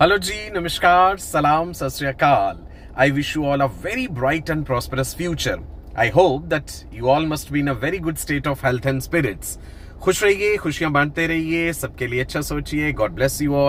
Hello ji, namaskar, salam, sasriyakal. I wish you all a very bright and prosperous future. I hope that you all must be in a very good state of health and spirits. खुश रहिए खुशियां बांटते रहिए सबके लिए अच्छा सोचिए God bless you all